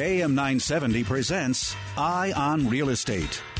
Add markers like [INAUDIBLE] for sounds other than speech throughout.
AM 970 presents Eye on Real Estate.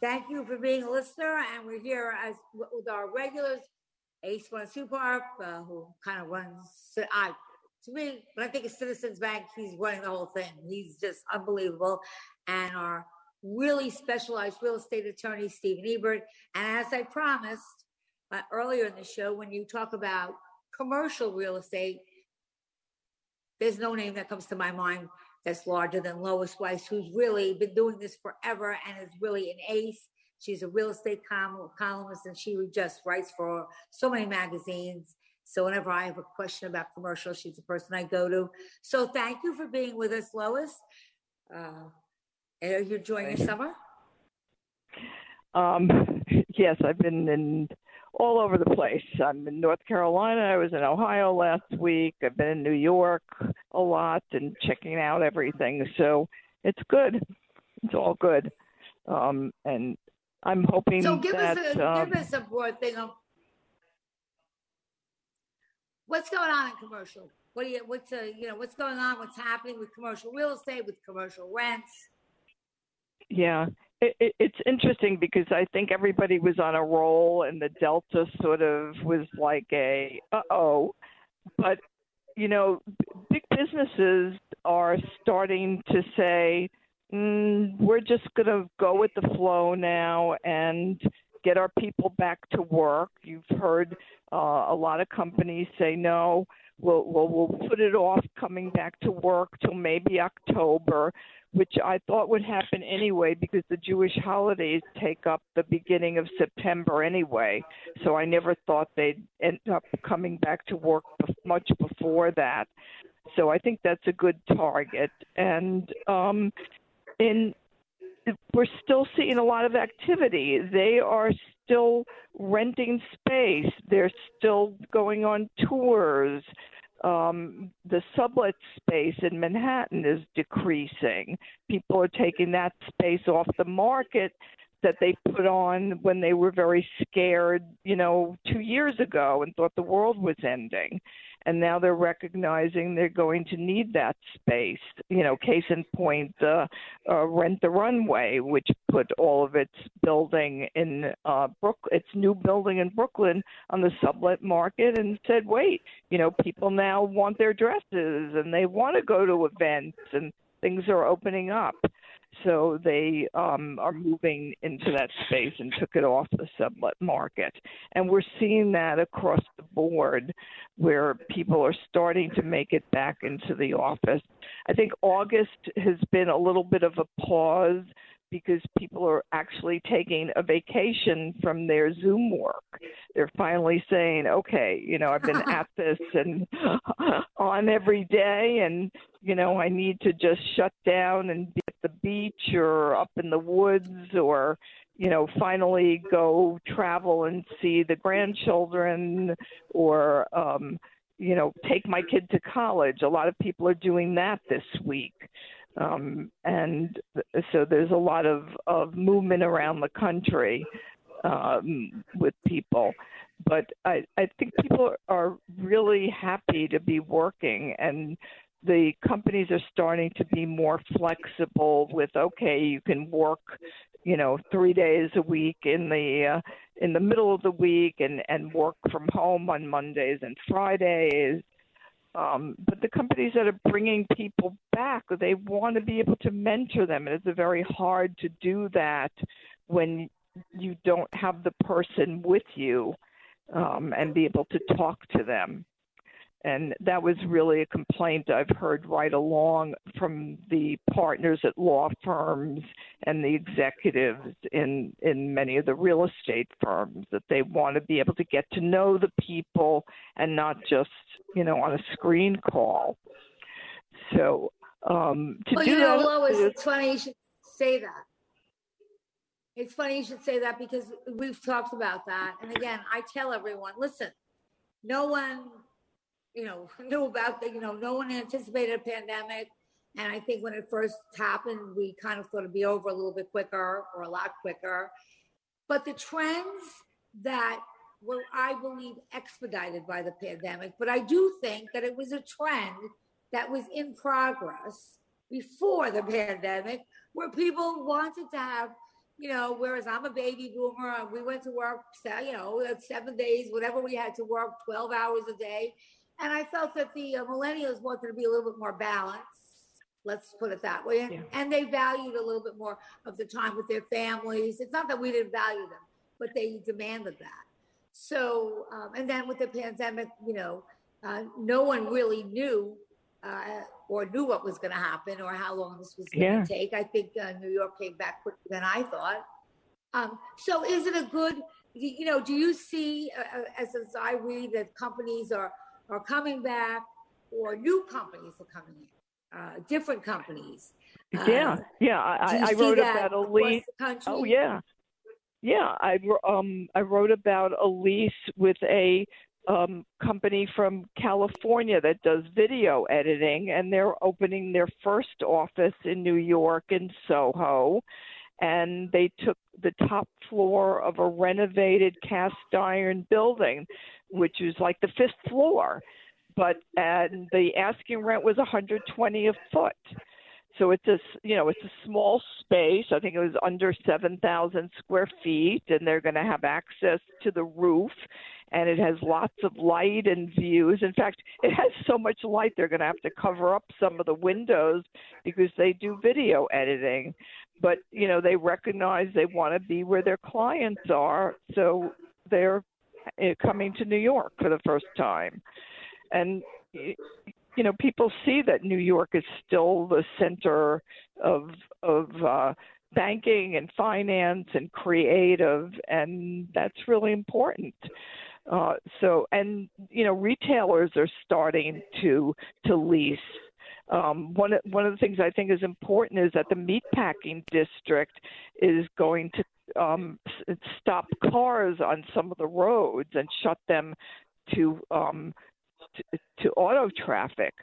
Thank you for being a listener, and we're here as with our regulars, Ace One uh, who kind of runs. I to me, when I think of Citizens Bank, he's running the whole thing. He's just unbelievable, and our really specialized real estate attorney, Stephen Ebert. And as I promised uh, earlier in the show, when you talk about commercial real estate, there's no name that comes to my mind that's larger than Lois Weiss, who's really been doing this forever and is really an ace. She's a real estate columnist and she just writes for so many magazines. So whenever I have a question about commercials, she's the person I go to. So thank you for being with us, Lois. Uh, are you enjoying your summer? Um, [LAUGHS] yes, I've been in all over the place. I'm in North Carolina. I was in Ohio last week. I've been in New York a lot and checking out everything. So it's good. It's all good. Um, and I'm hoping So give that us a um, give us a broad thing of what's going on in commercial. What do you what's uh, you know what's going on? What's happening with commercial real estate, with commercial rents? Yeah, it, it, it's interesting because I think everybody was on a roll, and the Delta sort of was like a uh oh. But you know, big businesses are starting to say, mm, we're just going to go with the flow now and get our people back to work. You've heard uh, a lot of companies say no. We'll, we'll we'll put it off coming back to work till maybe October which I thought would happen anyway because the Jewish holidays take up the beginning of September anyway. So I never thought they'd end up coming back to work much before that. So I think that's a good target. And um, in we're still seeing a lot of activity. They are still renting space. They're still going on tours um, the sublet space in Manhattan is decreasing. People are taking that space off the market that they put on when they were very scared, you know, two years ago and thought the world was ending and now they're recognizing they're going to need that space. You know, case in point, uh, uh, Rent the Runway, which put all of its building in uh, Brook, its new building in Brooklyn on the sublet market, and said, wait, you know, people now want their dresses and they want to go to events and things are opening up. So they um, are moving into that space and took it off the sublet market. And we're seeing that across the board where people are starting to make it back into the office. I think August has been a little bit of a pause because people are actually taking a vacation from their Zoom work. They're finally saying, okay, you know, I've been at [LAUGHS] this and [LAUGHS] on every day, and, you know, I need to just shut down and be at the beach or up in the woods or, you know, finally go travel and see the grandchildren or, um, you know, take my kid to college. A lot of people are doing that this week. Um, and so there's a lot of, of movement around the country um, with people. But I, I think people are really happy to be working, and the companies are starting to be more flexible with okay, you can work, you know, three days a week in the uh, in the middle of the week, and and work from home on Mondays and Fridays um, but the companies that are bringing people back, they want to be able to mentor them, and it's very hard to do that when you don't have the person with you um, and be able to talk to them. And that was really a complaint I've heard right along from the partners at law firms and the executives in, in many of the real estate firms that they want to be able to get to know the people and not just, you know, on a screen call. So um, to well, do you know, that, Lois, it's funny you should say that. It's funny you should say that because we've talked about that. And again, I tell everyone, listen, no one, you know, [LAUGHS] knew about the, you know, no one anticipated a pandemic. And I think when it first happened, we kind of thought it'd be over a little bit quicker or a lot quicker. But the trends that were, I believe, expedited by the pandemic, but I do think that it was a trend that was in progress before the pandemic where people wanted to have you know, whereas I'm a baby boomer we went to work, you know, seven days, whatever we had to work, 12 hours a day. And I felt that the uh, millennials wanted to be a little bit more balanced. Let's put it that way. Yeah. And they valued a little bit more of the time with their families. It's not that we didn't value them, but they demanded that. So, um, and then with the pandemic, you know, uh, no one really knew uh, or knew what was going to happen or how long this was going to yeah. take. I think uh, New York came back quicker than I thought. Um, so, is it a good? You know, do you see uh, uh, as, as I read that companies are are coming back, or new companies are coming in, uh, different companies? Uh, yeah, yeah. I, I wrote about a lease. Oh, yeah. Yeah, I um I wrote about a lease with a um, company from California that does video editing, and they're opening their first office in New York in Soho. And they took the top floor of a renovated cast iron building, which is like the fifth floor. But and the asking rent was 120 a foot. So it's a you know it's a small space. I think it was under 7,000 square feet, and they're going to have access to the roof and it has lots of light and views. In fact, it has so much light they're going to have to cover up some of the windows because they do video editing. But, you know, they recognize they want to be where their clients are, so they're eh, coming to New York for the first time. And you know, people see that New York is still the center of of uh banking and finance and creative and that's really important uh, so, and you know, retailers are starting to to lease. Um, one one of the things I think is important is that the meatpacking district is going to um, stop cars on some of the roads and shut them to um, to, to auto traffic.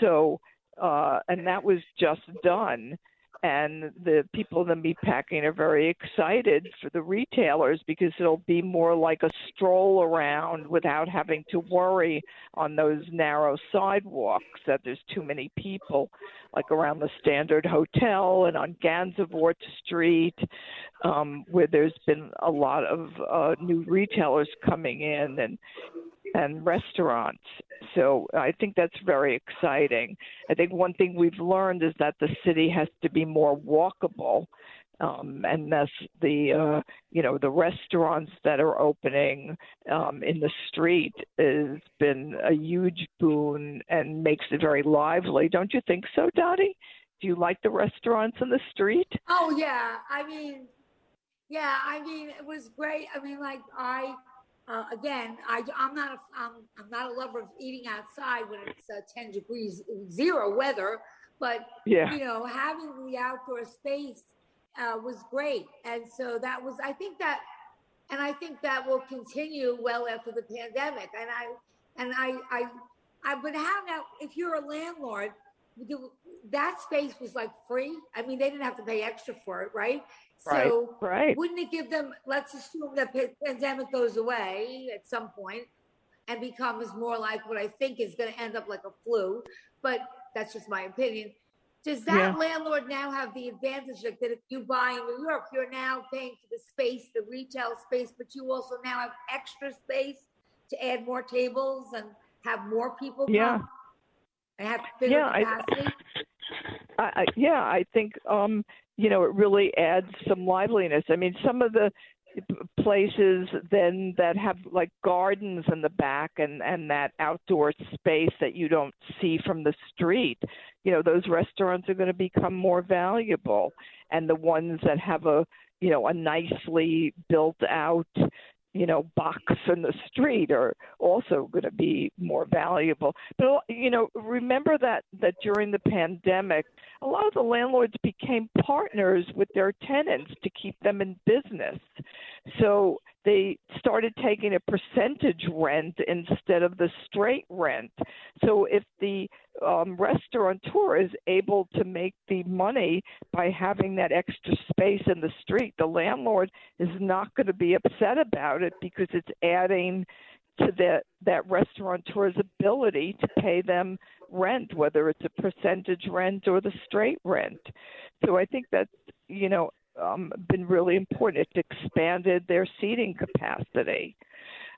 So, uh, and that was just done and the people in the meatpacking are very excited for the retailers because it'll be more like a stroll around without having to worry on those narrow sidewalks that there's too many people, like around the Standard Hotel and on Gansevoort Street, um, where there's been a lot of uh, new retailers coming in and and restaurants. So I think that's very exciting. I think one thing we've learned is that the city has to be more walkable. Um, and that's the uh, you know the restaurants that are opening um, in the street has been a huge boon and makes it very lively. Don't you think so, Dottie? Do you like the restaurants in the street? Oh yeah, I mean, yeah, I mean it was great. I mean, like I uh, again, I, am not a, I'm, I'm not a lover of eating outside when it's uh, 10 degrees zero weather, but yeah. you know, having the outdoor space uh, was great, and so that was I think that, and I think that will continue well after the pandemic. And I and I I I but how now if you're a landlord, that space was like free. I mean, they didn't have to pay extra for it, right? Right, so right. wouldn't it give them, let's assume that the pandemic goes away at some point and becomes more like what I think is going to end up like a flu, but that's just my opinion. Does that yeah. landlord now have the advantage that if you buy in New York, you're now paying for the space, the retail space, but you also now have extra space to add more tables and have more people yeah. come and have bigger yeah, capacity? I, I, yeah, I think um, you know, it really adds some liveliness. I mean, some of the places then that have like gardens in the back and and that outdoor space that you don't see from the street you know those restaurants are going to become more valuable and the ones that have a you know a nicely built out you know box in the street are also going to be more valuable. But you know remember that that during the pandemic a lot of the landlords became partners with their tenants to keep them in business. So they started taking a percentage rent instead of the straight rent. So if the um, restaurateur is able to make the money by having that extra space in the street, the landlord is not going to be upset about it because it's adding to that that restaurateur's ability to pay them rent, whether it's a percentage rent or the straight rent. So I think that's you know um, been really important. It expanded their seating capacity.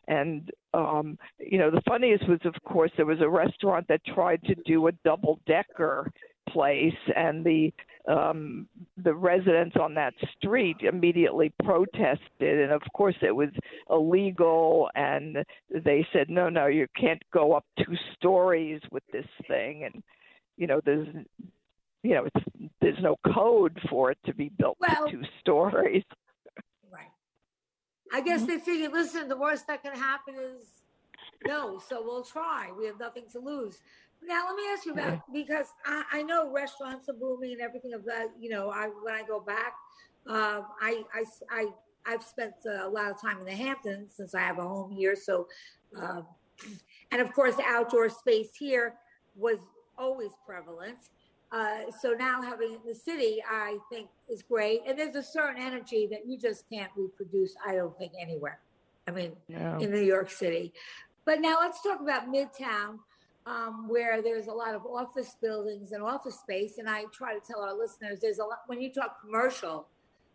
And um, you know, the funniest was, of course, there was a restaurant that tried to do a double decker place, and the um, the residents on that street immediately protested, and of course it was illegal. And they said, no, no, you can't go up two stories with this thing, and you know, there's you know, it's, there's no code for it to be built well, to two stories. Right. I guess mm-hmm. they figured, listen, the worst that can happen is no, so we'll try. We have nothing to lose. Now, let me ask you about because I, I know restaurants are booming and everything of that. You know, I when I go back, uh, I, I, I, I've spent a lot of time in the Hamptons since I have a home here. So, uh, and of course, the outdoor space here was always prevalent. Uh, so now having it in the city, I think is great. And there's a certain energy that you just can't reproduce, I don't think, anywhere. I mean, no. in New York City. But now let's talk about Midtown, um, where there's a lot of office buildings and office space. And I try to tell our listeners there's a lot, when you talk commercial,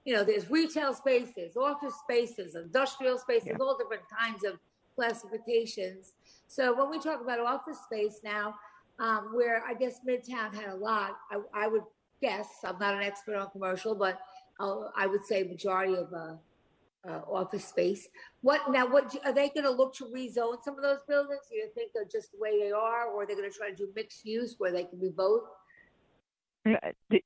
you know, there's retail spaces, office spaces, industrial spaces, yeah. all different kinds of classifications. So when we talk about office space now, um, where I guess Midtown had a lot. I, I, would guess I'm not an expert on commercial, but I'll, i would say majority of uh, uh, office space. What now? What are they going to look to rezone some of those buildings? Do you think they're just the way they are, or are they going to try to do mixed use where they can be both?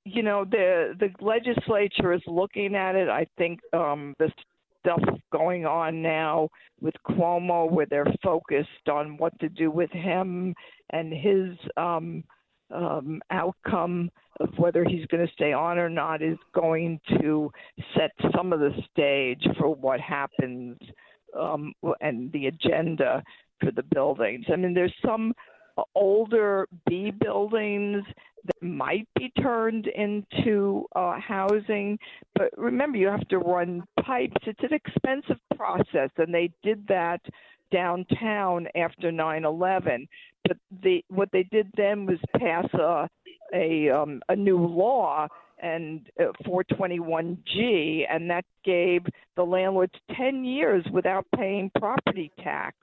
You know, the the legislature is looking at it. I think um, the stuff going on now with Cuomo, where they're focused on what to do with him and his um, um, outcome of whether he's going to stay on or not is going to set some of the stage for what happens um, and the agenda for the buildings. I mean, there's some older B buildings that might be turned into uh, housing. But remember, you have to run pipes. It's an expensive process, and they did that downtown after 9/11. But the what they did then was pass a a, um, a new law and uh, 421G, and that gave the landlords 10 years without paying property tax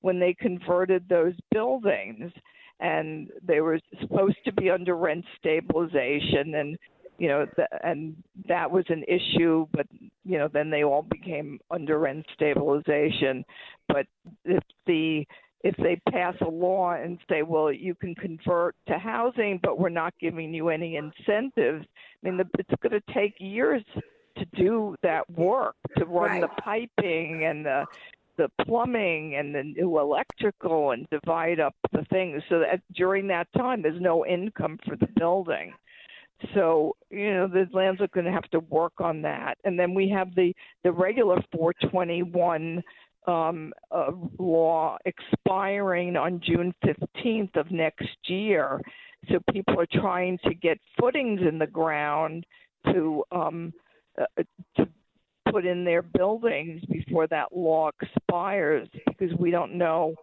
when they converted those buildings. And they were supposed to be under rent stabilization and you know th- and that was an issue but you know then they all became under rent stabilization. But if the if they pass a law and say well you can convert to housing but we're not giving you any incentives i mean the, it's going to take years to do that work to run right. the piping and the the plumbing and the new electrical and divide up the things so that during that time there's no income for the building. So, you know, the lands are going to have to work on that. And then we have the, the regular 421 um, uh, law expiring on June 15th of next year. So people are trying to get footings in the ground to um, uh, to put in their buildings before that law expires because we don't know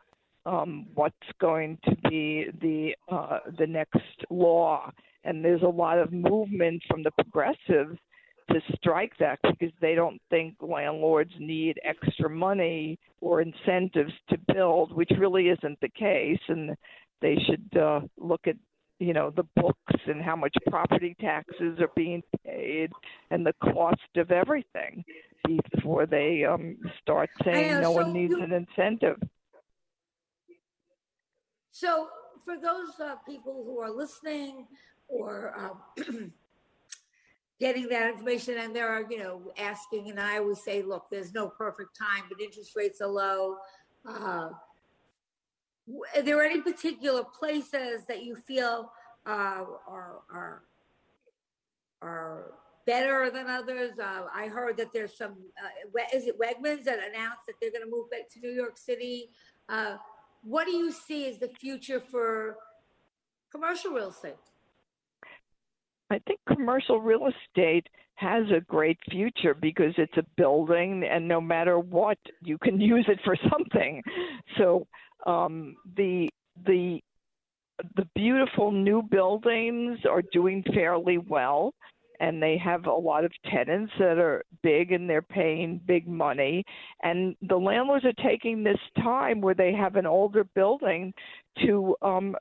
um, what's going to be the uh, the next law. And there's a lot of movement from the progressives to strike that because they don't think landlords need extra money or incentives to build, which really isn't the case. And they should uh, look at you know the books and how much property taxes are being paid and the cost of everything before they um, start saying know, no so one needs you- an incentive. So, for those uh, people who are listening or um, [CLEARS THROAT] getting that information, and there are, you know asking, and I always say, look, there's no perfect time, but interest rates are low. Uh, are there any particular places that you feel uh, are are are better than others? Uh, I heard that there's some. Uh, is it Wegmans that announced that they're going to move back to New York City? Uh, what do you see as the future for commercial real estate? I think commercial real estate has a great future because it's a building, and no matter what, you can [LAUGHS] use it for something. So um, the the the beautiful new buildings are doing fairly well, and they have a lot of tenants that are big and they're paying big money. And the landlords are taking this time where they have an older building to um,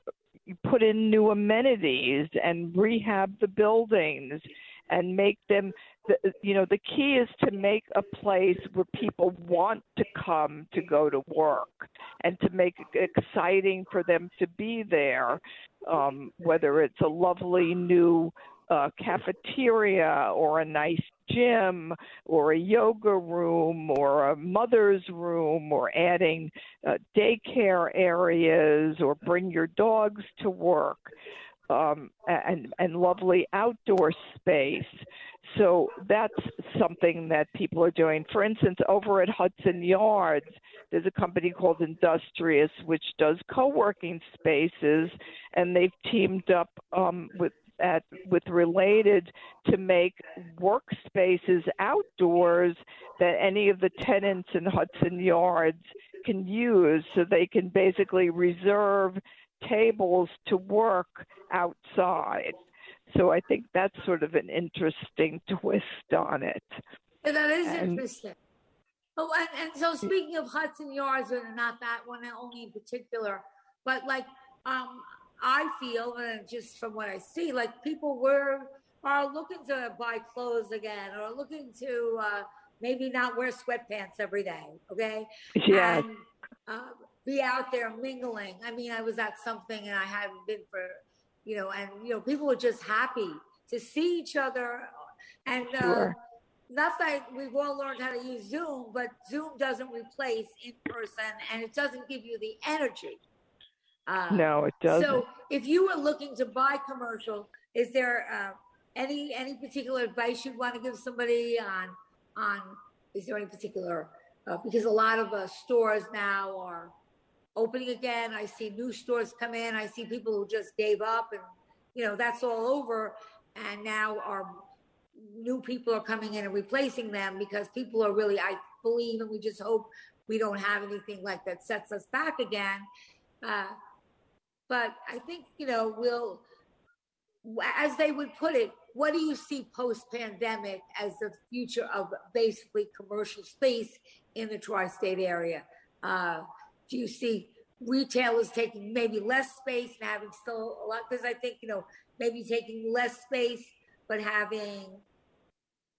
put in new amenities and rehab the buildings and make them the, you know the key is to make a place where people want to come to go to work and to make it exciting for them to be there um, whether it's a lovely new uh, cafeteria or a nice gym or a yoga room or a mother's room or adding uh, daycare areas or bring your dogs to work um, and and lovely outdoor space. So that's something that people are doing. For instance, over at Hudson Yards, there's a company called Industrious which does co-working spaces, and they've teamed up um, with at with related to make workspaces outdoors that any of the tenants in Hudson Yards can use so they can basically reserve tables to work outside. So I think that's sort of an interesting twist on it. And that is And- interesting. Oh, and, and so speaking of Hudson Yards, and not that one only in particular, but like um, I feel, and just from what I see, like people were are looking to buy clothes again, or looking to uh, maybe not wear sweatpants every day. Okay, Yeah. and uh, be out there mingling. I mean, I was at something and I hadn't been for, you know, and you know, people were just happy to see each other, and uh, Sure. not that we've all learned how to use Zoom, but Zoom doesn't replace in person, and it doesn't give you the energy. Uh, No, it doesn't. so, if you were looking to buy commercial, is there uh, any any particular advice you'd want to give somebody on on? Is there any particular uh, because a lot of uh, stores now are opening again. I see new stores come in. I see people who just gave up, and you know that's all over. And now our new people are coming in and replacing them because people are really, I believe, and we just hope we don't have anything like that sets us back again. Uh, but I think you know we'll, as they would put it, what do you see post pandemic as the future of basically commercial space in the tri-state area? Uh, do you see retailers taking maybe less space and having still a lot? Because I think you know maybe taking less space but having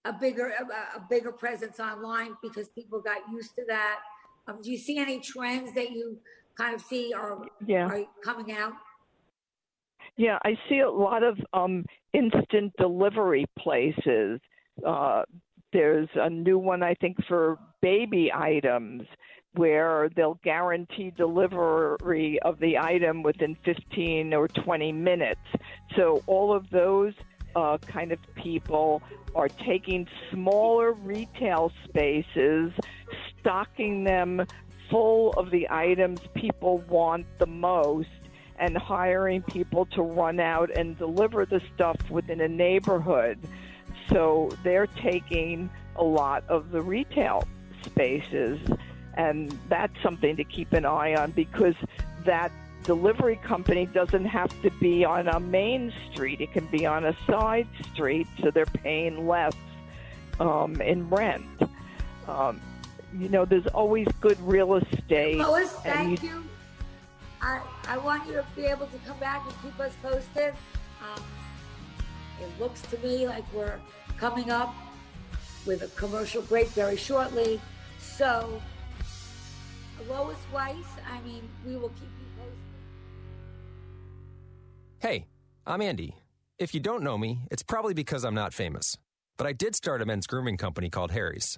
a bigger a bigger presence online because people got used to that. Um, do you see any trends that you kind of see are yeah. are coming out? Yeah, I see a lot of um, instant delivery places. Uh, there's a new one, I think, for baby items where they'll guarantee delivery of the item within 15 or 20 minutes. So all of those uh, kind of people are taking smaller retail spaces, stocking them full of the items people want the most, and hiring people to run out and deliver the stuff within a neighborhood. So they're taking a lot of the retail spaces, and that's something to keep an eye on because that delivery company doesn't have to be on a main street. It can be on a side street, so they're paying less um, in rent. Um, you know, there's always good real estate. Lois, and thank you. I I want you to be able to come back and keep us posted. Um, it looks to me like we're coming up with a commercial break very shortly. So, Lois Weiss, I mean, we will keep you posted. Hey, I'm Andy. If you don't know me, it's probably because I'm not famous. But I did start a men's grooming company called Harry's.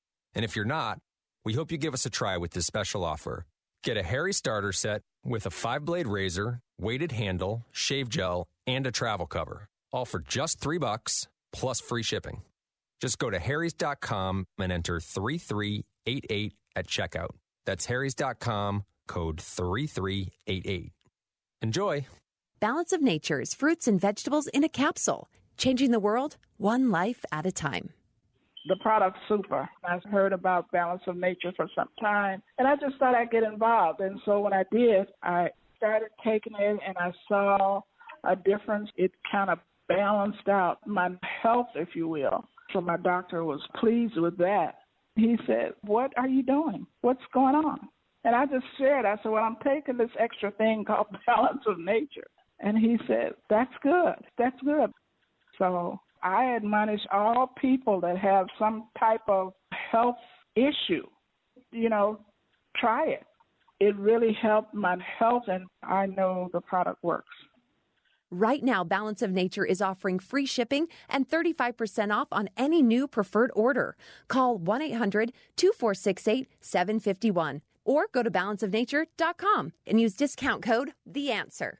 And if you're not, we hope you give us a try with this special offer. Get a Harry starter set with a five blade razor, weighted handle, shave gel, and a travel cover, all for just three bucks plus free shipping. Just go to harrys.com and enter 3388 at checkout. That's harrys.com, code 3388. Enjoy. Balance of Nature's fruits and vegetables in a capsule, changing the world one life at a time. The product super. I've heard about Balance of Nature for some time, and I just thought I'd get involved. And so when I did, I started taking it, and I saw a difference. It kind of balanced out my health, if you will. So my doctor was pleased with that. He said, What are you doing? What's going on? And I just shared, I said, Well, I'm taking this extra thing [LAUGHS] called balance of nature. And he said, That's good. That's good. So I admonish all people that have some type of health issue, you know, try it. It really helped my health, and I know the product works. Right now, Balance of Nature is offering free shipping and 35% off on any new preferred order. Call 1 800 2468 751 or go to balanceofnature.com and use discount code THE ANSWER.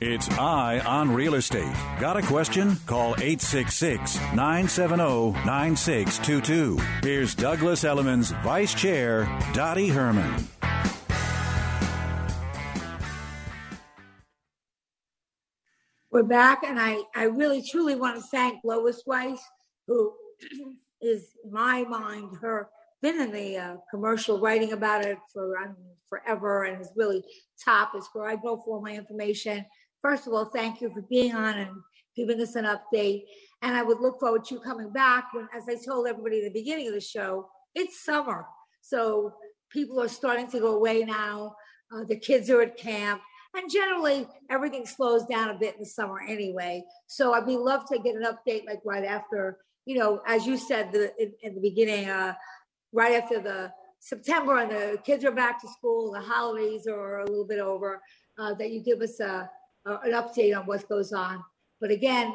It's Eye on Real Estate. Got a question? Call 866 970 9622. Here's Douglas Elliman's Vice Chair, Dottie Herman. We're back, and I, I really truly want to thank Lois Weiss, who is, in my mind, her been in the uh, commercial writing about it for um, forever and is really top is where I go for my information. First of all, thank you for being on and giving us an update. And I would look forward to you coming back when, as I told everybody at the beginning of the show, it's summer. So people are starting to go away now. Uh, the kids are at camp. And generally, everything slows down a bit in the summer anyway. So I'd be love to get an update like right after, you know, as you said the, in, in the beginning, uh, right after the September and the kids are back to school, the holidays are a little bit over, uh, that you give us a, a, an update on what goes on. But again,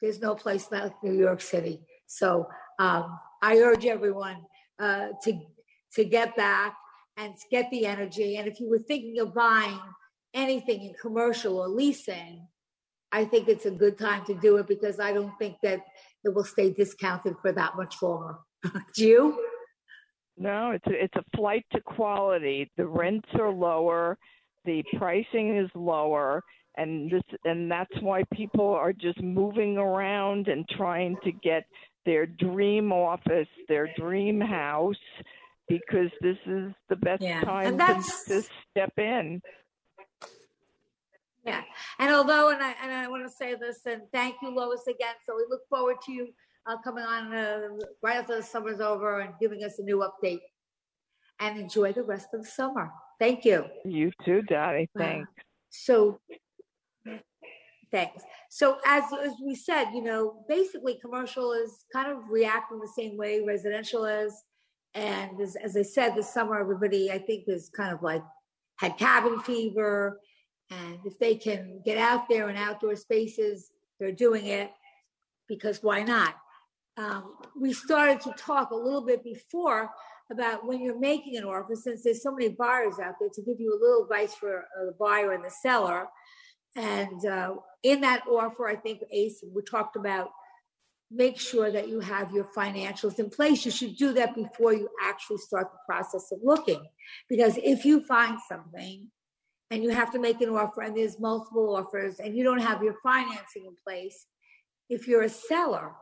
there's no place like New York City. So um, I urge everyone uh, to to get back and get the energy. And if you were thinking of buying anything in commercial or leasing, I think it's a good time to do it because I don't think that it will stay discounted for that much longer. [LAUGHS] Do you? No, it's a, it's a flight to quality. The rents are lower, the pricing is lower, and this and that's why people are just moving around and trying to get their dream office, their dream house, because this is the best Yeah, time to, to step in. Yeah, and although, and I and I want to say this, and thank you, Lois, again. So we look forward to you uh, coming on uh, right after the summer's over and giving us a new update. And enjoy the rest of the summer. Thank you. You too, Dottie. Thanks. Uh, so, thanks. So, as as we said, you know, basically, commercial is kind of reacting the same way residential is. And as, as I said, this summer, everybody I think is kind of like had cabin fever and if they can get out there in outdoor spaces, they're doing it because why not? Um, we started to talk a little bit before about when you're making an offer, since there's so many buyers out there, to give you a little advice for uh, the buyer and the seller. And uh, in that offer, I think Ace, we talked about make sure that you have your financials in place. You should do that before you actually start the process of looking. Because if you find something and you have to make an offer and there's multiple offers and you don't have your financing in place if you're a seller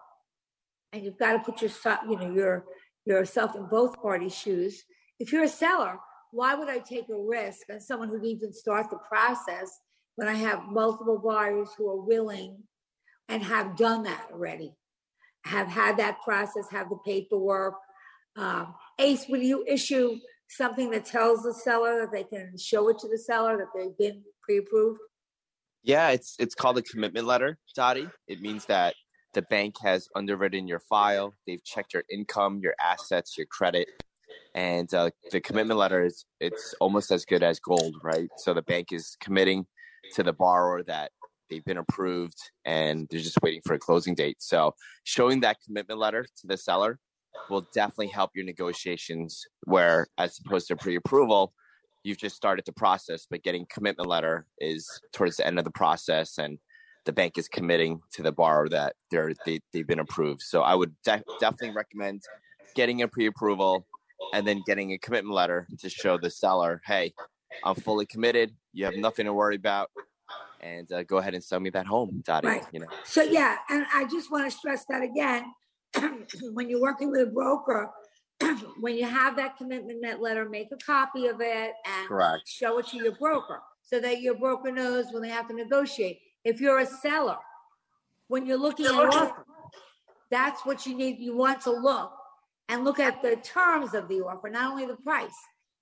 and you've got to put yourself you know your yourself in both parties shoes if you're a seller why would i take a risk on someone who needs to start the process when i have multiple buyers who are willing and have done that already have had that process have the paperwork um, ace will you issue something that tells the seller that they can show it to the seller that they've been pre-approved? Yeah, it's it's called a commitment letter, Dottie. It means that the bank has underwritten your file, they've checked your income, your assets, your credit, and uh, the commitment letter is it's almost as good as gold, right? So the bank is committing to the borrower that they've been approved and they're just waiting for a closing date. So showing that commitment letter to the seller will definitely help your negotiations where as opposed to pre-approval you've just started the process but getting commitment letter is towards the end of the process and the bank is committing to the borrower that they're they, they've been approved so i would de- definitely recommend getting a pre-approval and then getting a commitment letter to show the seller hey i'm fully committed you have nothing to worry about and uh, go ahead and sell me that home Dottie, right. you know so yeah and i just want to stress that again [CLEARS THROAT] when you're working with a broker, [CLEARS THROAT] when you have that commitment letter, make a copy of it and Correct. show it to your broker so that your broker knows when they have to negotiate. If you're a seller, when you're looking at offer, that's what you need. You want to look and look at the terms of the offer, not only the price.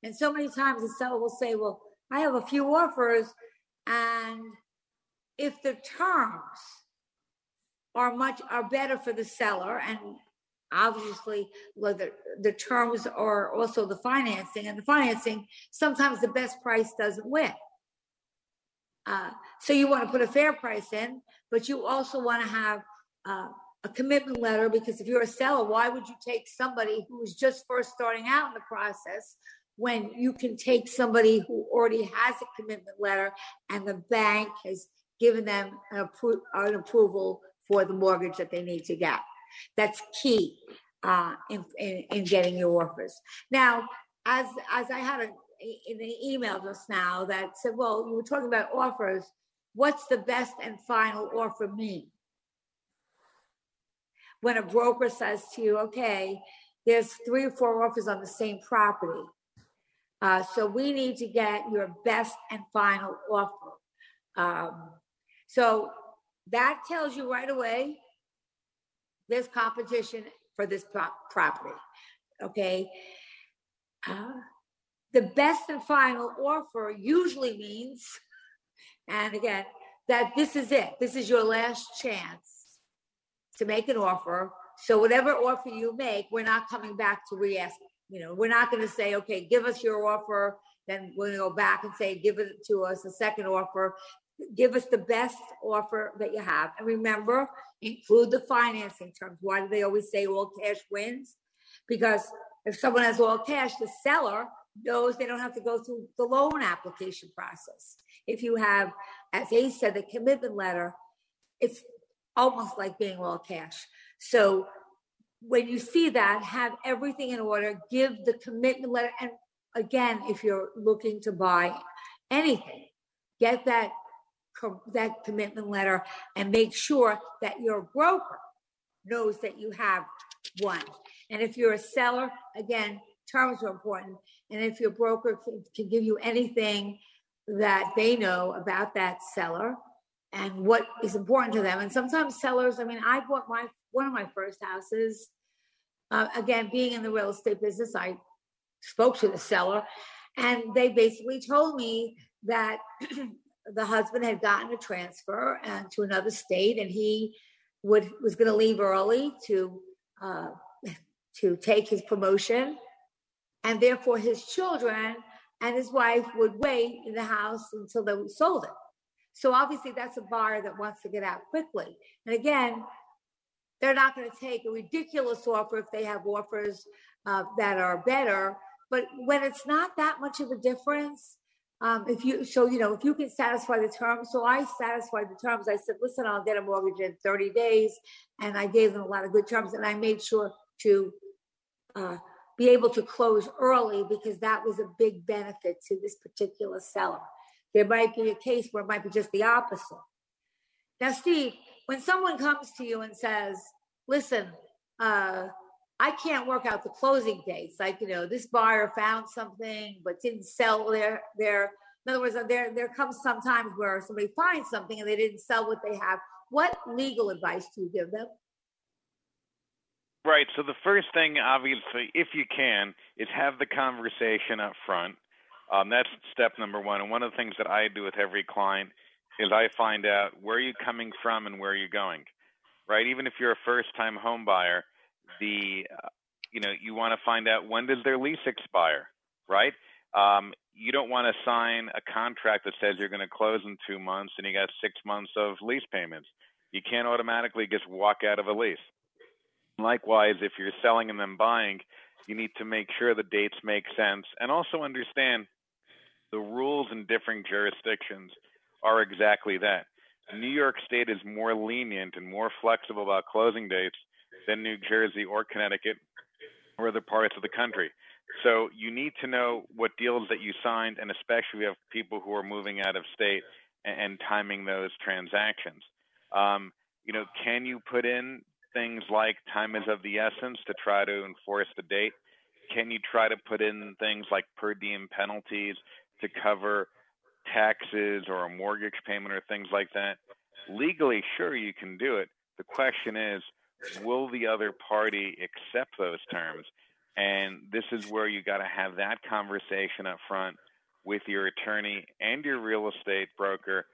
And so many times the seller will say, Well, I have a few offers, and if the terms are much are better for the seller and obviously whether the terms are also the financing and the financing sometimes the best price doesn't win uh, so you want to put a fair price in but you also want to have uh, a commitment letter because if you're a seller why would you take somebody who's just first starting out in the process when you can take somebody who already has a commitment letter and the bank has given them an, appro- an approval for the mortgage that they need to get. That's key uh, in, in, in getting your offers. Now, as as I had a, in an email just now that said, well, you were talking about offers. What's the best and final offer mean? When a broker says to you, okay, there's three or four offers on the same property. Uh, so we need to get your best and final offer. Um, so that tells you right away there's competition for this pro- property. Okay. Uh, the best and final offer usually means, and again, that this is it. This is your last chance to make an offer. So whatever offer you make, we're not coming back to re-ask. You know, we're not going to say, okay, give us your offer. Then we're going to go back and say, give it to us a second offer give us the best offer that you have. And remember, include the financing terms. Why do they always say all cash wins? Because if someone has all cash, the seller knows they don't have to go through the loan application process. If you have, as they said, the commitment letter, it's almost like being all cash. So when you see that, have everything in order, give the commitment letter. And again, if you're looking to buy anything, get that that commitment letter and make sure that your broker knows that you have one. And if you're a seller, again, terms are important. And if your broker can, give you anything that they know about that seller and what is important to them. And sometimes sellers, I mean, I bought my one of my first houses. Uh, again, being in the real estate business, I spoke to the seller, and they basically told me that [CLEARS THROAT] the husband had gotten a transfer and uh, to another state, and he would was going to leave early to uh, [LAUGHS] to take his promotion, and therefore his children and his wife would wait in the house until they sold it. So obviously, that's a buyer that wants to get out quickly. And again, they're not going to take a ridiculous offer if they have offers uh, that are better. But when it's not that much of a difference, um, if you so you know if you can satisfy the terms, so I satisfied the terms. I said, listen, I'll get a mortgage in 30 days, and I gave them a lot of good terms, and I made sure to uh, be able to close early because that was a big benefit to this particular seller. There might be a case where it might be just the opposite. Now, Steve, when someone comes to you and says, listen, uh, I can't work out the closing dates. Like, you know, this buyer found something but didn't sell their their in other words, there there comes some times where somebody finds something and they didn't sell what they have. What legal advice do you give them? Right. So the first thing, obviously, if you can, is have the conversation up front. Um, that's step number one. And one of the things that I do with every client is I find out where you're you coming from and where you're you going, right? Even if you're a first-time home buyer, the uh, you know you want to find out when does their lease expire, right? Um, you don't want to sign a contract that says you're going to close in two months and you got six months of lease payments. You can't automatically just walk out of a lease. Likewise, if you're selling and then buying, you need to make sure the dates make sense and also understand the rules in different jurisdictions are exactly that. New York State is more lenient and more flexible about closing dates than New Jersey or Connecticut or other parts of the country. So you need to know what deals that you signed, and especially if people who are moving out of state and, and timing those transactions. Um, you know, can you put in things like time is of the essence to try to enforce the date? Can you try to put in things like per diem penalties to cover taxes or a mortgage payment or things like that? Legally, sure, you can do it. The question is, will the other party accept those terms? And this is where you got to have that conversation up front with your attorney and your real estate broker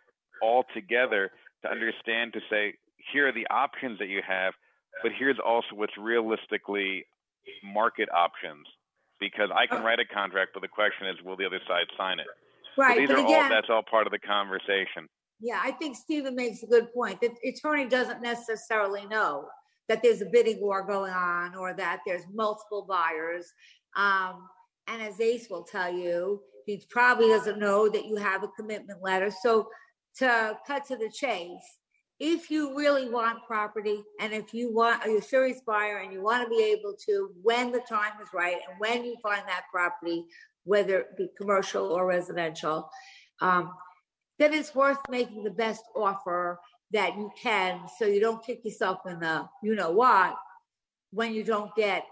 all together to understand to say, here are the options that you have, but here's also what's realistically market options. Because I can write a contract, but the question is, will the other side sign it? Right. So these but are again, all that's all part of the conversation. Yeah, I think Stephen makes a good point. The attorney doesn't necessarily know that there's a bidding war going on or that there's multiple buyers. Um, and as Ace will tell you, he probably doesn't know that you have a commitment letter. So to cut to the chase, if you really want property and if you want are you a serious buyer and you want to be able to when the time is right and when you find that property whether it be commercial or residential um, then it's worth making the best offer that you can so you don't kick yourself in the you know what when you don't get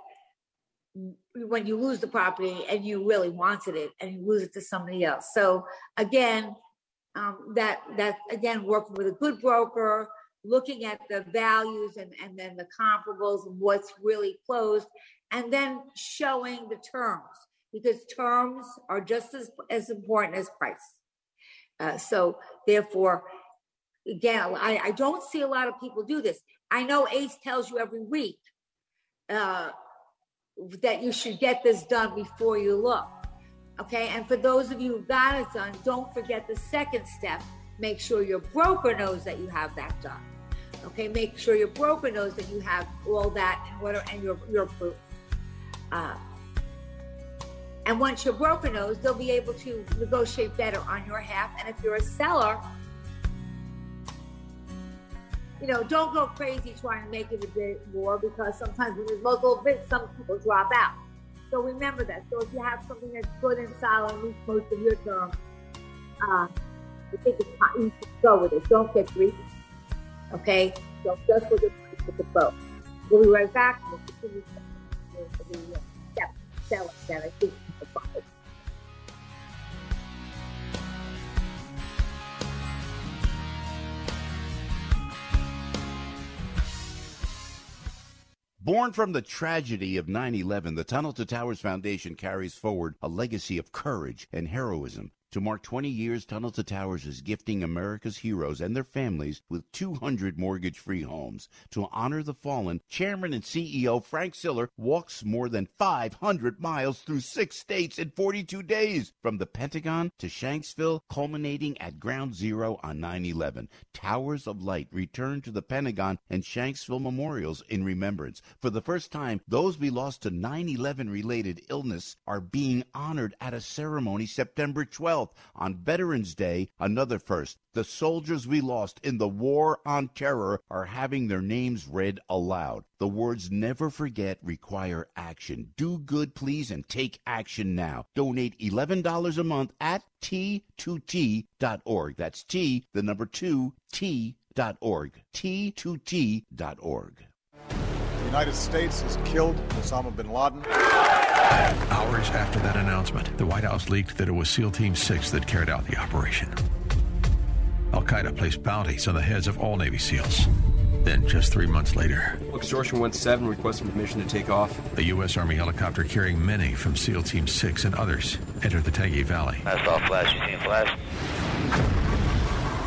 when you lose the property and you really wanted it and you lose it to somebody else. So again um, that that again working with a good broker looking at the values and, and then the comparables and what's really closed and then showing the terms because terms are just as, as important as price uh, so therefore again, I, I don't see a lot of people do this. I know ACE tells you every week uh, that you should get this done before you look. Okay. And for those of you who got it done, don't forget the second step. Make sure your broker knows that you have that done. Okay. Make sure your broker knows that you have all that and what and your, your proof. Uh, and once your broker knows, they'll be able to negotiate better on your half. And if you're a seller, you know, don't go crazy trying to make it a bit more because sometimes when there's multiple bits, some people drop out. So remember that. So if you have something that's good and solid, meets most of your terms, uh, I think it's not easy to go with it. Don't get greedy. Okay? So just with the with the boat. We'll be right back. We'll continue the step Born from the tragedy of 9 11, the Tunnel to Towers Foundation carries forward a legacy of courage and heroism to mark 20 years, Tunnel to Towers is gifting America's heroes and their families with 200 mortgage free homes. To honor the fallen, Chairman and CEO Frank Siller walks more than 500 miles through six states in 42 days, from the Pentagon to Shanksville, culminating at Ground Zero on 9 11. Towers of Light return to the Pentagon and Shanksville memorials in remembrance. For the first time, those we lost to 9 11 related illness are being honored at a ceremony September 12th. On Veterans Day, another first. The soldiers we lost in the War on Terror are having their names read aloud. The words never forget require action. Do good, please, and take action now. Donate $11 a month at T2T.org. That's T, the number two, T.org. T2T.org. The United States has killed Osama bin Laden. Hours after that announcement, the White House leaked that it was SEAL Team 6 that carried out the operation. Al Qaeda placed bounties on the heads of all Navy SEALs. Then, just three months later, Extortion 17 requesting permission to take off. A U.S. Army helicopter carrying many from SEAL Team 6 and others entered the Tangi Valley. That's all flash. You seen flash?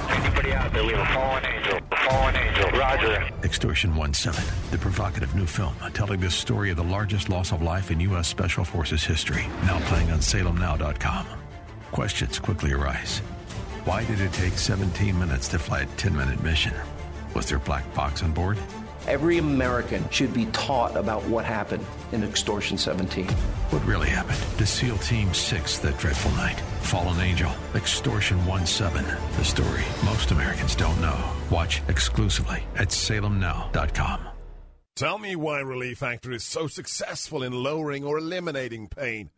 Anybody out there? We have a fallen angel. Fallen angel. Roger. Extortion 17, the provocative new film telling the story of the largest loss of life in U.S. Special Forces history. Now playing on salemnow.com. Questions quickly arise. Why did it take 17 minutes to fly a 10 minute mission? Was there black box on board? Every American should be taught about what happened in Extortion 17. What really happened to SEAL Team 6 that dreadful night? Fallen Angel, Extortion 17, the story most Americans don't know. Watch exclusively at salemnow.com. Tell me why Relief Factor is so successful in lowering or eliminating pain.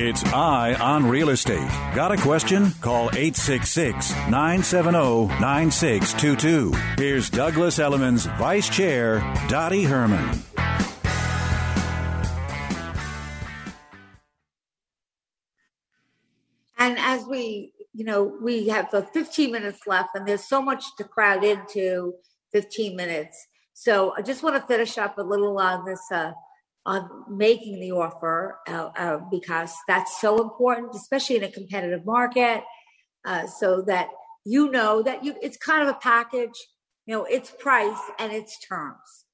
It's Eye on Real Estate. Got a question? Call 866 970 9622. Here's Douglas Elliman's Vice Chair, Dottie Herman. And as we, you know, we have the 15 minutes left, and there's so much to crowd into 15 minutes. So I just want to finish up a little on this, uh, on making the offer, uh, uh, because that's so important, especially in a competitive market, uh, so that you know that you it's kind of a package, you know, its price and its terms,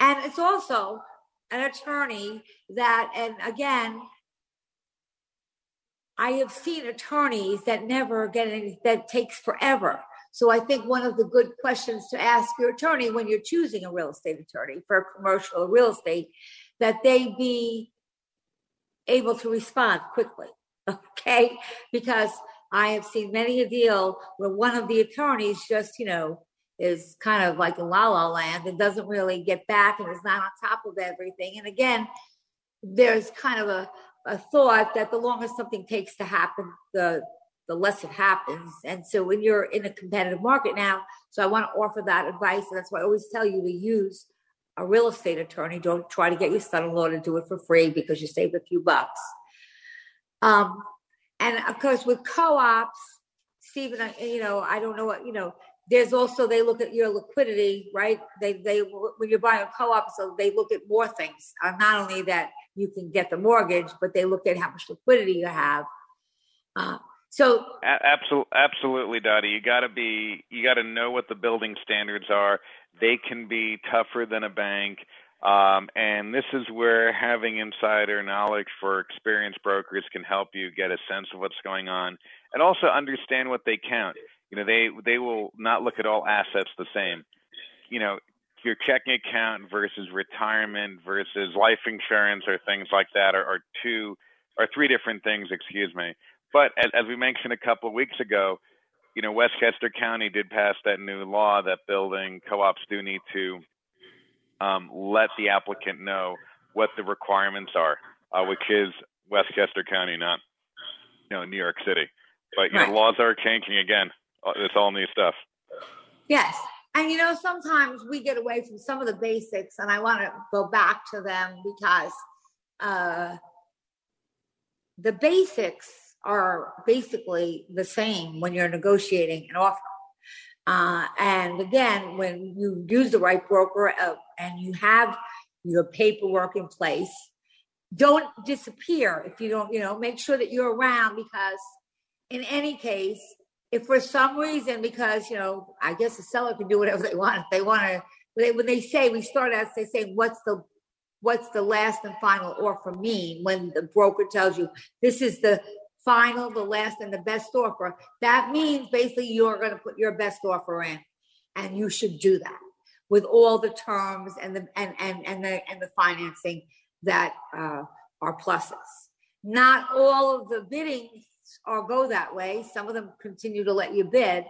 and it's also an attorney that, and again, I have seen attorneys that never get any, that takes forever. So I think one of the good questions to ask your attorney when you're choosing a real estate attorney for commercial real estate, that they be able to respond quickly. [LAUGHS] Okay. Because I have seen many a deal where one of the attorneys just, you know, is kind of like a la la land and doesn't really get back and is not on top of everything. And again, there's kind of a, a thought that the longer something takes to happen, the the less it happens. And so when you're in a competitive market now, so I want to offer that advice. And that's why I always tell you to use a real estate attorney. Don't try to get your son-in-law to do it for free because you save a few bucks. Um, and of course, with co-ops, Stephen, you know, I don't know what you know. There's also they look at your liquidity, right? They they when you're buying a co-op, so they look at more things. Uh, not only that you can get the mortgage, but they look at how much liquidity you have. Uh, so absolutely, absolutely, Dottie. You got to be, you got to know what the building standards are. They can be tougher than a bank. Um, and this is where having insider knowledge for experienced brokers can help you get a sense of what's going on and also understand what they count. You know, they they will not look at all assets the same. You know, your checking account versus retirement versus life insurance or things like that are, are two or three different things, excuse me. But as, as we mentioned a couple of weeks ago, you know, Westchester County did pass that new law that building co-ops do need to um, let the applicant know what the requirements are, uh, which is Westchester County, not you know New York City. But you right. know, laws are changing again. Uh, it's all new stuff. Yes, and you know, sometimes we get away from some of the basics, and I want to go back to them because uh, the basics are basically the same when you're negotiating an offer. Uh, and again, when you use the right broker uh, and you have your paperwork in place, don't disappear if you don't, you know, make sure that you're around because in any case, if for some reason, because, you know, I guess the seller can do whatever they want. If they want to, when they say, we start out, they say, what's the, what's the last and final offer mean when the broker tells you this is the final, the last, and the best offer. That means basically you're going to put your best offer in, and you should do that with all the terms and the and and and the and the financing that uh, are pluses. Not all of the biddings are go that way. Some of them continue to let you bid.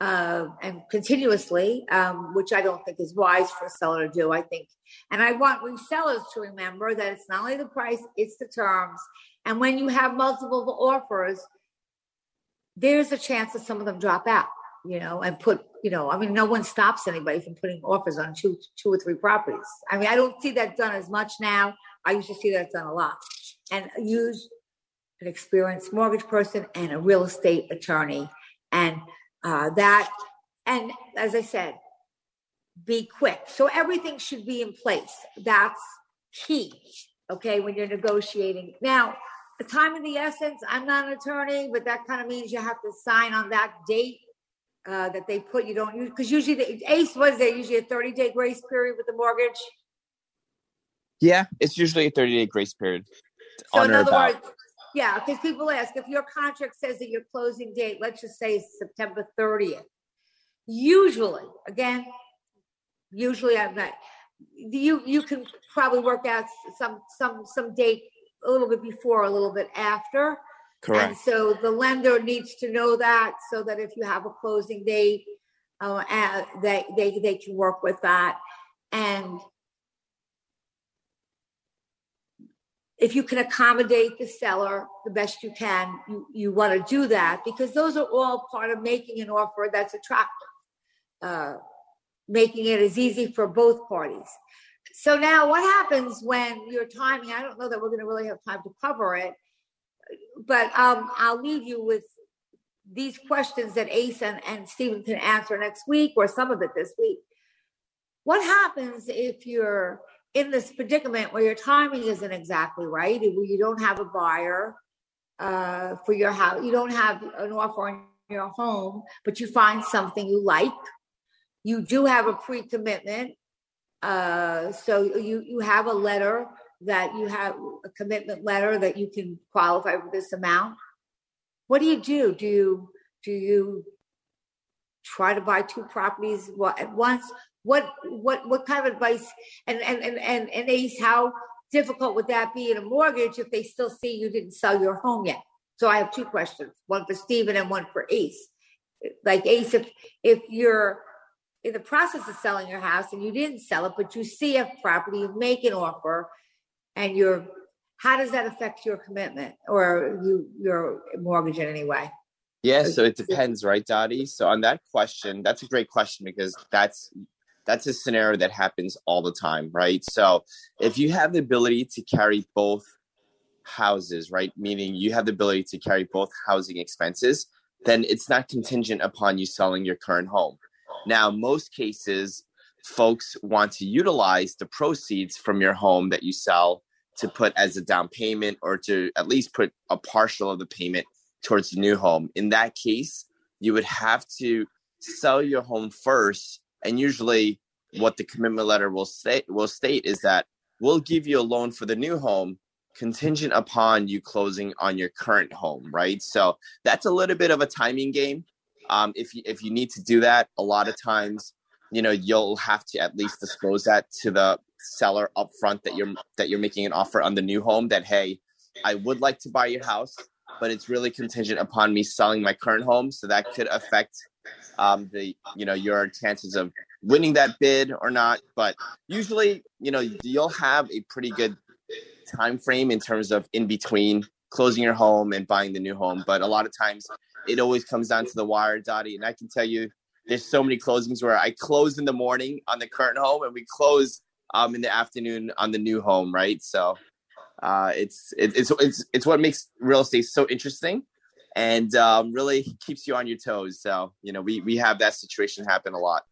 Uh, and continuously, um, which I don't think is wise for a seller to do. I think, and I want resellers to remember that it's not only the price, it's the terms, and when you have multiple offers, there's a chance that some of them drop out, you know, and put, you know, I mean, no one stops anybody from putting offers on two, two or three properties. I mean, I don't see that done as much now. I used to see that done a lot. And use an experienced mortgage person and a real estate attorney. And uh, that, and as I said, be quick. So everything should be in place. That's key. Okay, when you're negotiating. Now, the time of the essence. I'm not an attorney, but that kind of means you have to sign on that date uh, that they put. You don't use because usually the ACE was there usually a 30 day grace period with the mortgage. Yeah, it's usually a 30 day grace period. So in other words, yeah, because people ask if your contract says that your closing date, let's just say September 30th. Usually, again, usually I'm not. You you can probably work out some some some date a little bit before, a little bit after. Correct. And so the lender needs to know that so that if you have a closing date, uh, uh, they, they, they can work with that. And if you can accommodate the seller the best you can, you, you want to do that because those are all part of making an offer that's attractive, uh, making it as easy for both parties. So now what happens when your timing, I don't know that we're going to really have time to cover it, but um, I'll leave you with these questions that Ace and, and Stephen can answer next week or some of it this week. What happens if you're in this predicament where your timing isn't exactly right, where you don't have a buyer uh, for your house, you don't have an offer on your home, but you find something you like. You do have a pre-commitment uh, so you you have a letter that you have a commitment letter that you can qualify for this amount. What do you do? Do you do you try to buy two properties at once? What what what kind of advice and and and and, and Ace, how difficult would that be in a mortgage if they still see you didn't sell your home yet? So I have two questions, one for Stephen and one for Ace. Like Ace, if if you're in the process of selling your house and you didn't sell it, but you see a property, you make an offer, and you're how does that affect your commitment or you your mortgage in any way? Yeah, so it depends, right, Dottie? So on that question, that's a great question because that's that's a scenario that happens all the time, right? So if you have the ability to carry both houses, right, meaning you have the ability to carry both housing expenses, then it's not contingent upon you selling your current home. Now, most cases, folks want to utilize the proceeds from your home that you sell to put as a down payment or to at least put a partial of the payment towards the new home. In that case, you would have to sell your home first and usually what the commitment letter will say will state is that we'll give you a loan for the new home contingent upon you closing on your current home, right? So that's a little bit of a timing game. Um, if you if you need to do that, a lot of times, you know, you'll have to at least disclose that to the seller upfront that you're that you're making an offer on the new home. That hey, I would like to buy your house, but it's really contingent upon me selling my current home. So that could affect um, the you know your chances of winning that bid or not. But usually, you know, you'll have a pretty good time frame in terms of in between closing your home and buying the new home. But a lot of times, it always comes down to the wire, Dottie. And I can tell you, there's so many closings where I close in the morning on the current home, and we close um, in the afternoon on the new home, right? So uh, it's it, it's it's it's what makes real estate so interesting and um, really keeps you on your toes. So you know, we we have that situation happen a lot.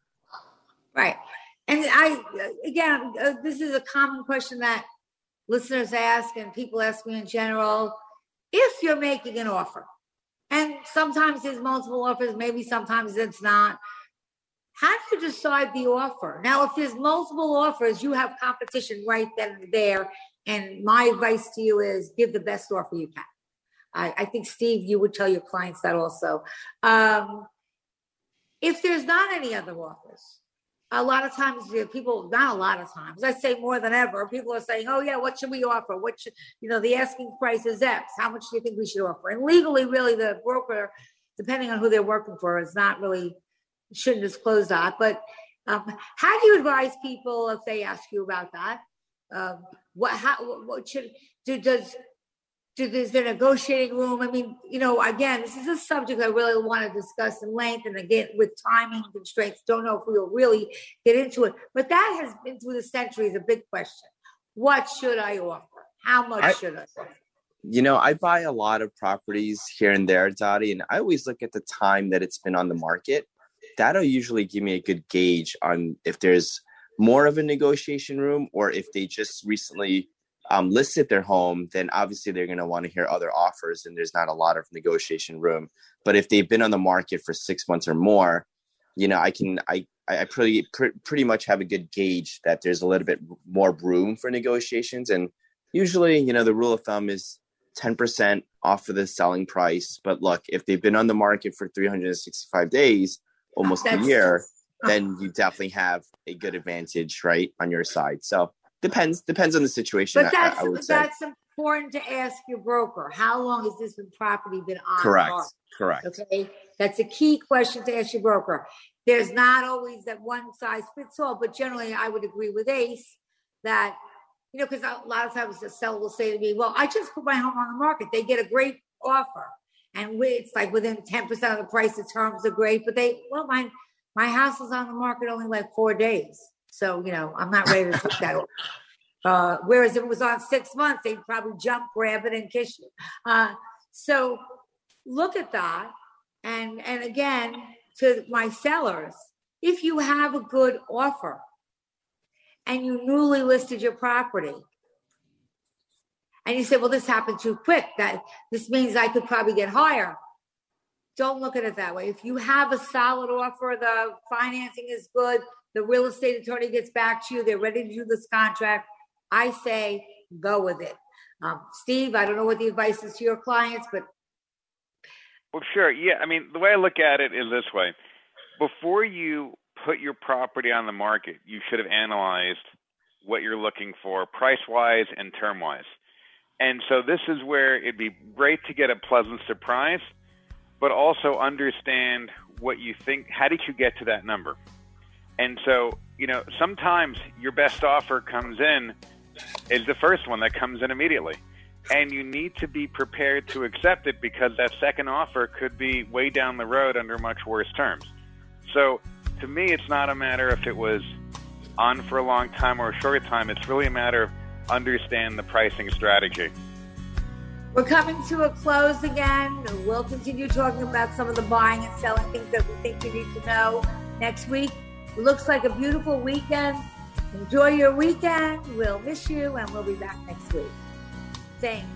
Right, and I again, uh, this is a common question that listeners ask and people ask me in general. If you're making an offer, and sometimes there's multiple offers, maybe sometimes it's not. How do you decide the offer? Now, if there's multiple offers, you have competition right then and there. And my advice to you is give the best offer you can. I, I think, Steve, you would tell your clients that also. Um, if there's not any other offers, a lot of times people, not a lot of times, I say more than ever, people are saying, oh, yeah, what should we offer? What should, you know, the asking price is X. How much do you think we should offer? And legally, really, the broker, depending on who they're working for, is not really, shouldn't disclose that. But um, how do you advise people if they ask you about that? Um, what, how, what should, do, does, do, is there negotiating room? I mean, you know, again, this is a subject I really want to discuss in length. And again, with timing constraints, don't know if we'll really get into it. But that has been through the centuries a big question. What should I offer? How much I, should I offer? You know, I buy a lot of properties here and there, Dottie, and I always look at the time that it's been on the market. That'll usually give me a good gauge on if there's more of a negotiation room or if they just recently um, listed their home, then obviously they're going to want to hear other offers and there's not a lot of negotiation room. But if they've been on the market for six months or more, you know, I can, I, I pretty, pretty much have a good gauge that there's a little bit more room for negotiations. And usually, you know, the rule of thumb is 10% off of the selling price. But look, if they've been on the market for 365 days, almost That's, a year, [LAUGHS] then you definitely have a good advantage, right, on your side. So depends depends on the situation. But that's I, I that's important to ask your broker. How long has this property been on? Correct. Correct. Okay, that's a key question to ask your broker. There's not always that one size fits all, but generally, I would agree with Ace that you know because a lot of times the seller will say to me, "Well, I just put my home on the market. They get a great offer." And it's like within 10% of the price, the terms are great, but they, well, my my house is on the market only like four days. So, you know, I'm not ready to take that. [LAUGHS] Uh, whereas if it was on six months, they'd probably jump, grab it, and kiss you. Uh, so look at that. And, and again, to my sellers, if you have a good offer and you newly listed your property, and you say, well, this happened too quick, that this means I could probably get higher. Don't look at it that way. If you have a solid offer, the financing is good, the real estate attorney gets back to you, they're ready to do this contract. I say go with it. Um, Steve, I don't know what the advice is to your clients, but. Well, sure. Yeah. I mean, the way I look at it is this way before you put your property on the market, you should have analyzed what you're looking for price wise and term wise. And so this is where it'd be great to get a pleasant surprise but also understand what you think. How did you get to that number? And so, you know, sometimes your best offer comes in is the first one that comes in immediately. And you need to be prepared to accept it because that second offer could be way down the road under much worse terms. So, to me, it's not a matter if it was on for a long time or a short time. It's really a matter of understand the pricing strategy. We're coming to a close again. We'll continue talking about some of the buying and selling things that we think you need to know next week. It looks like a beautiful weekend. Enjoy your weekend. We'll miss you, and we'll be back next week. Same.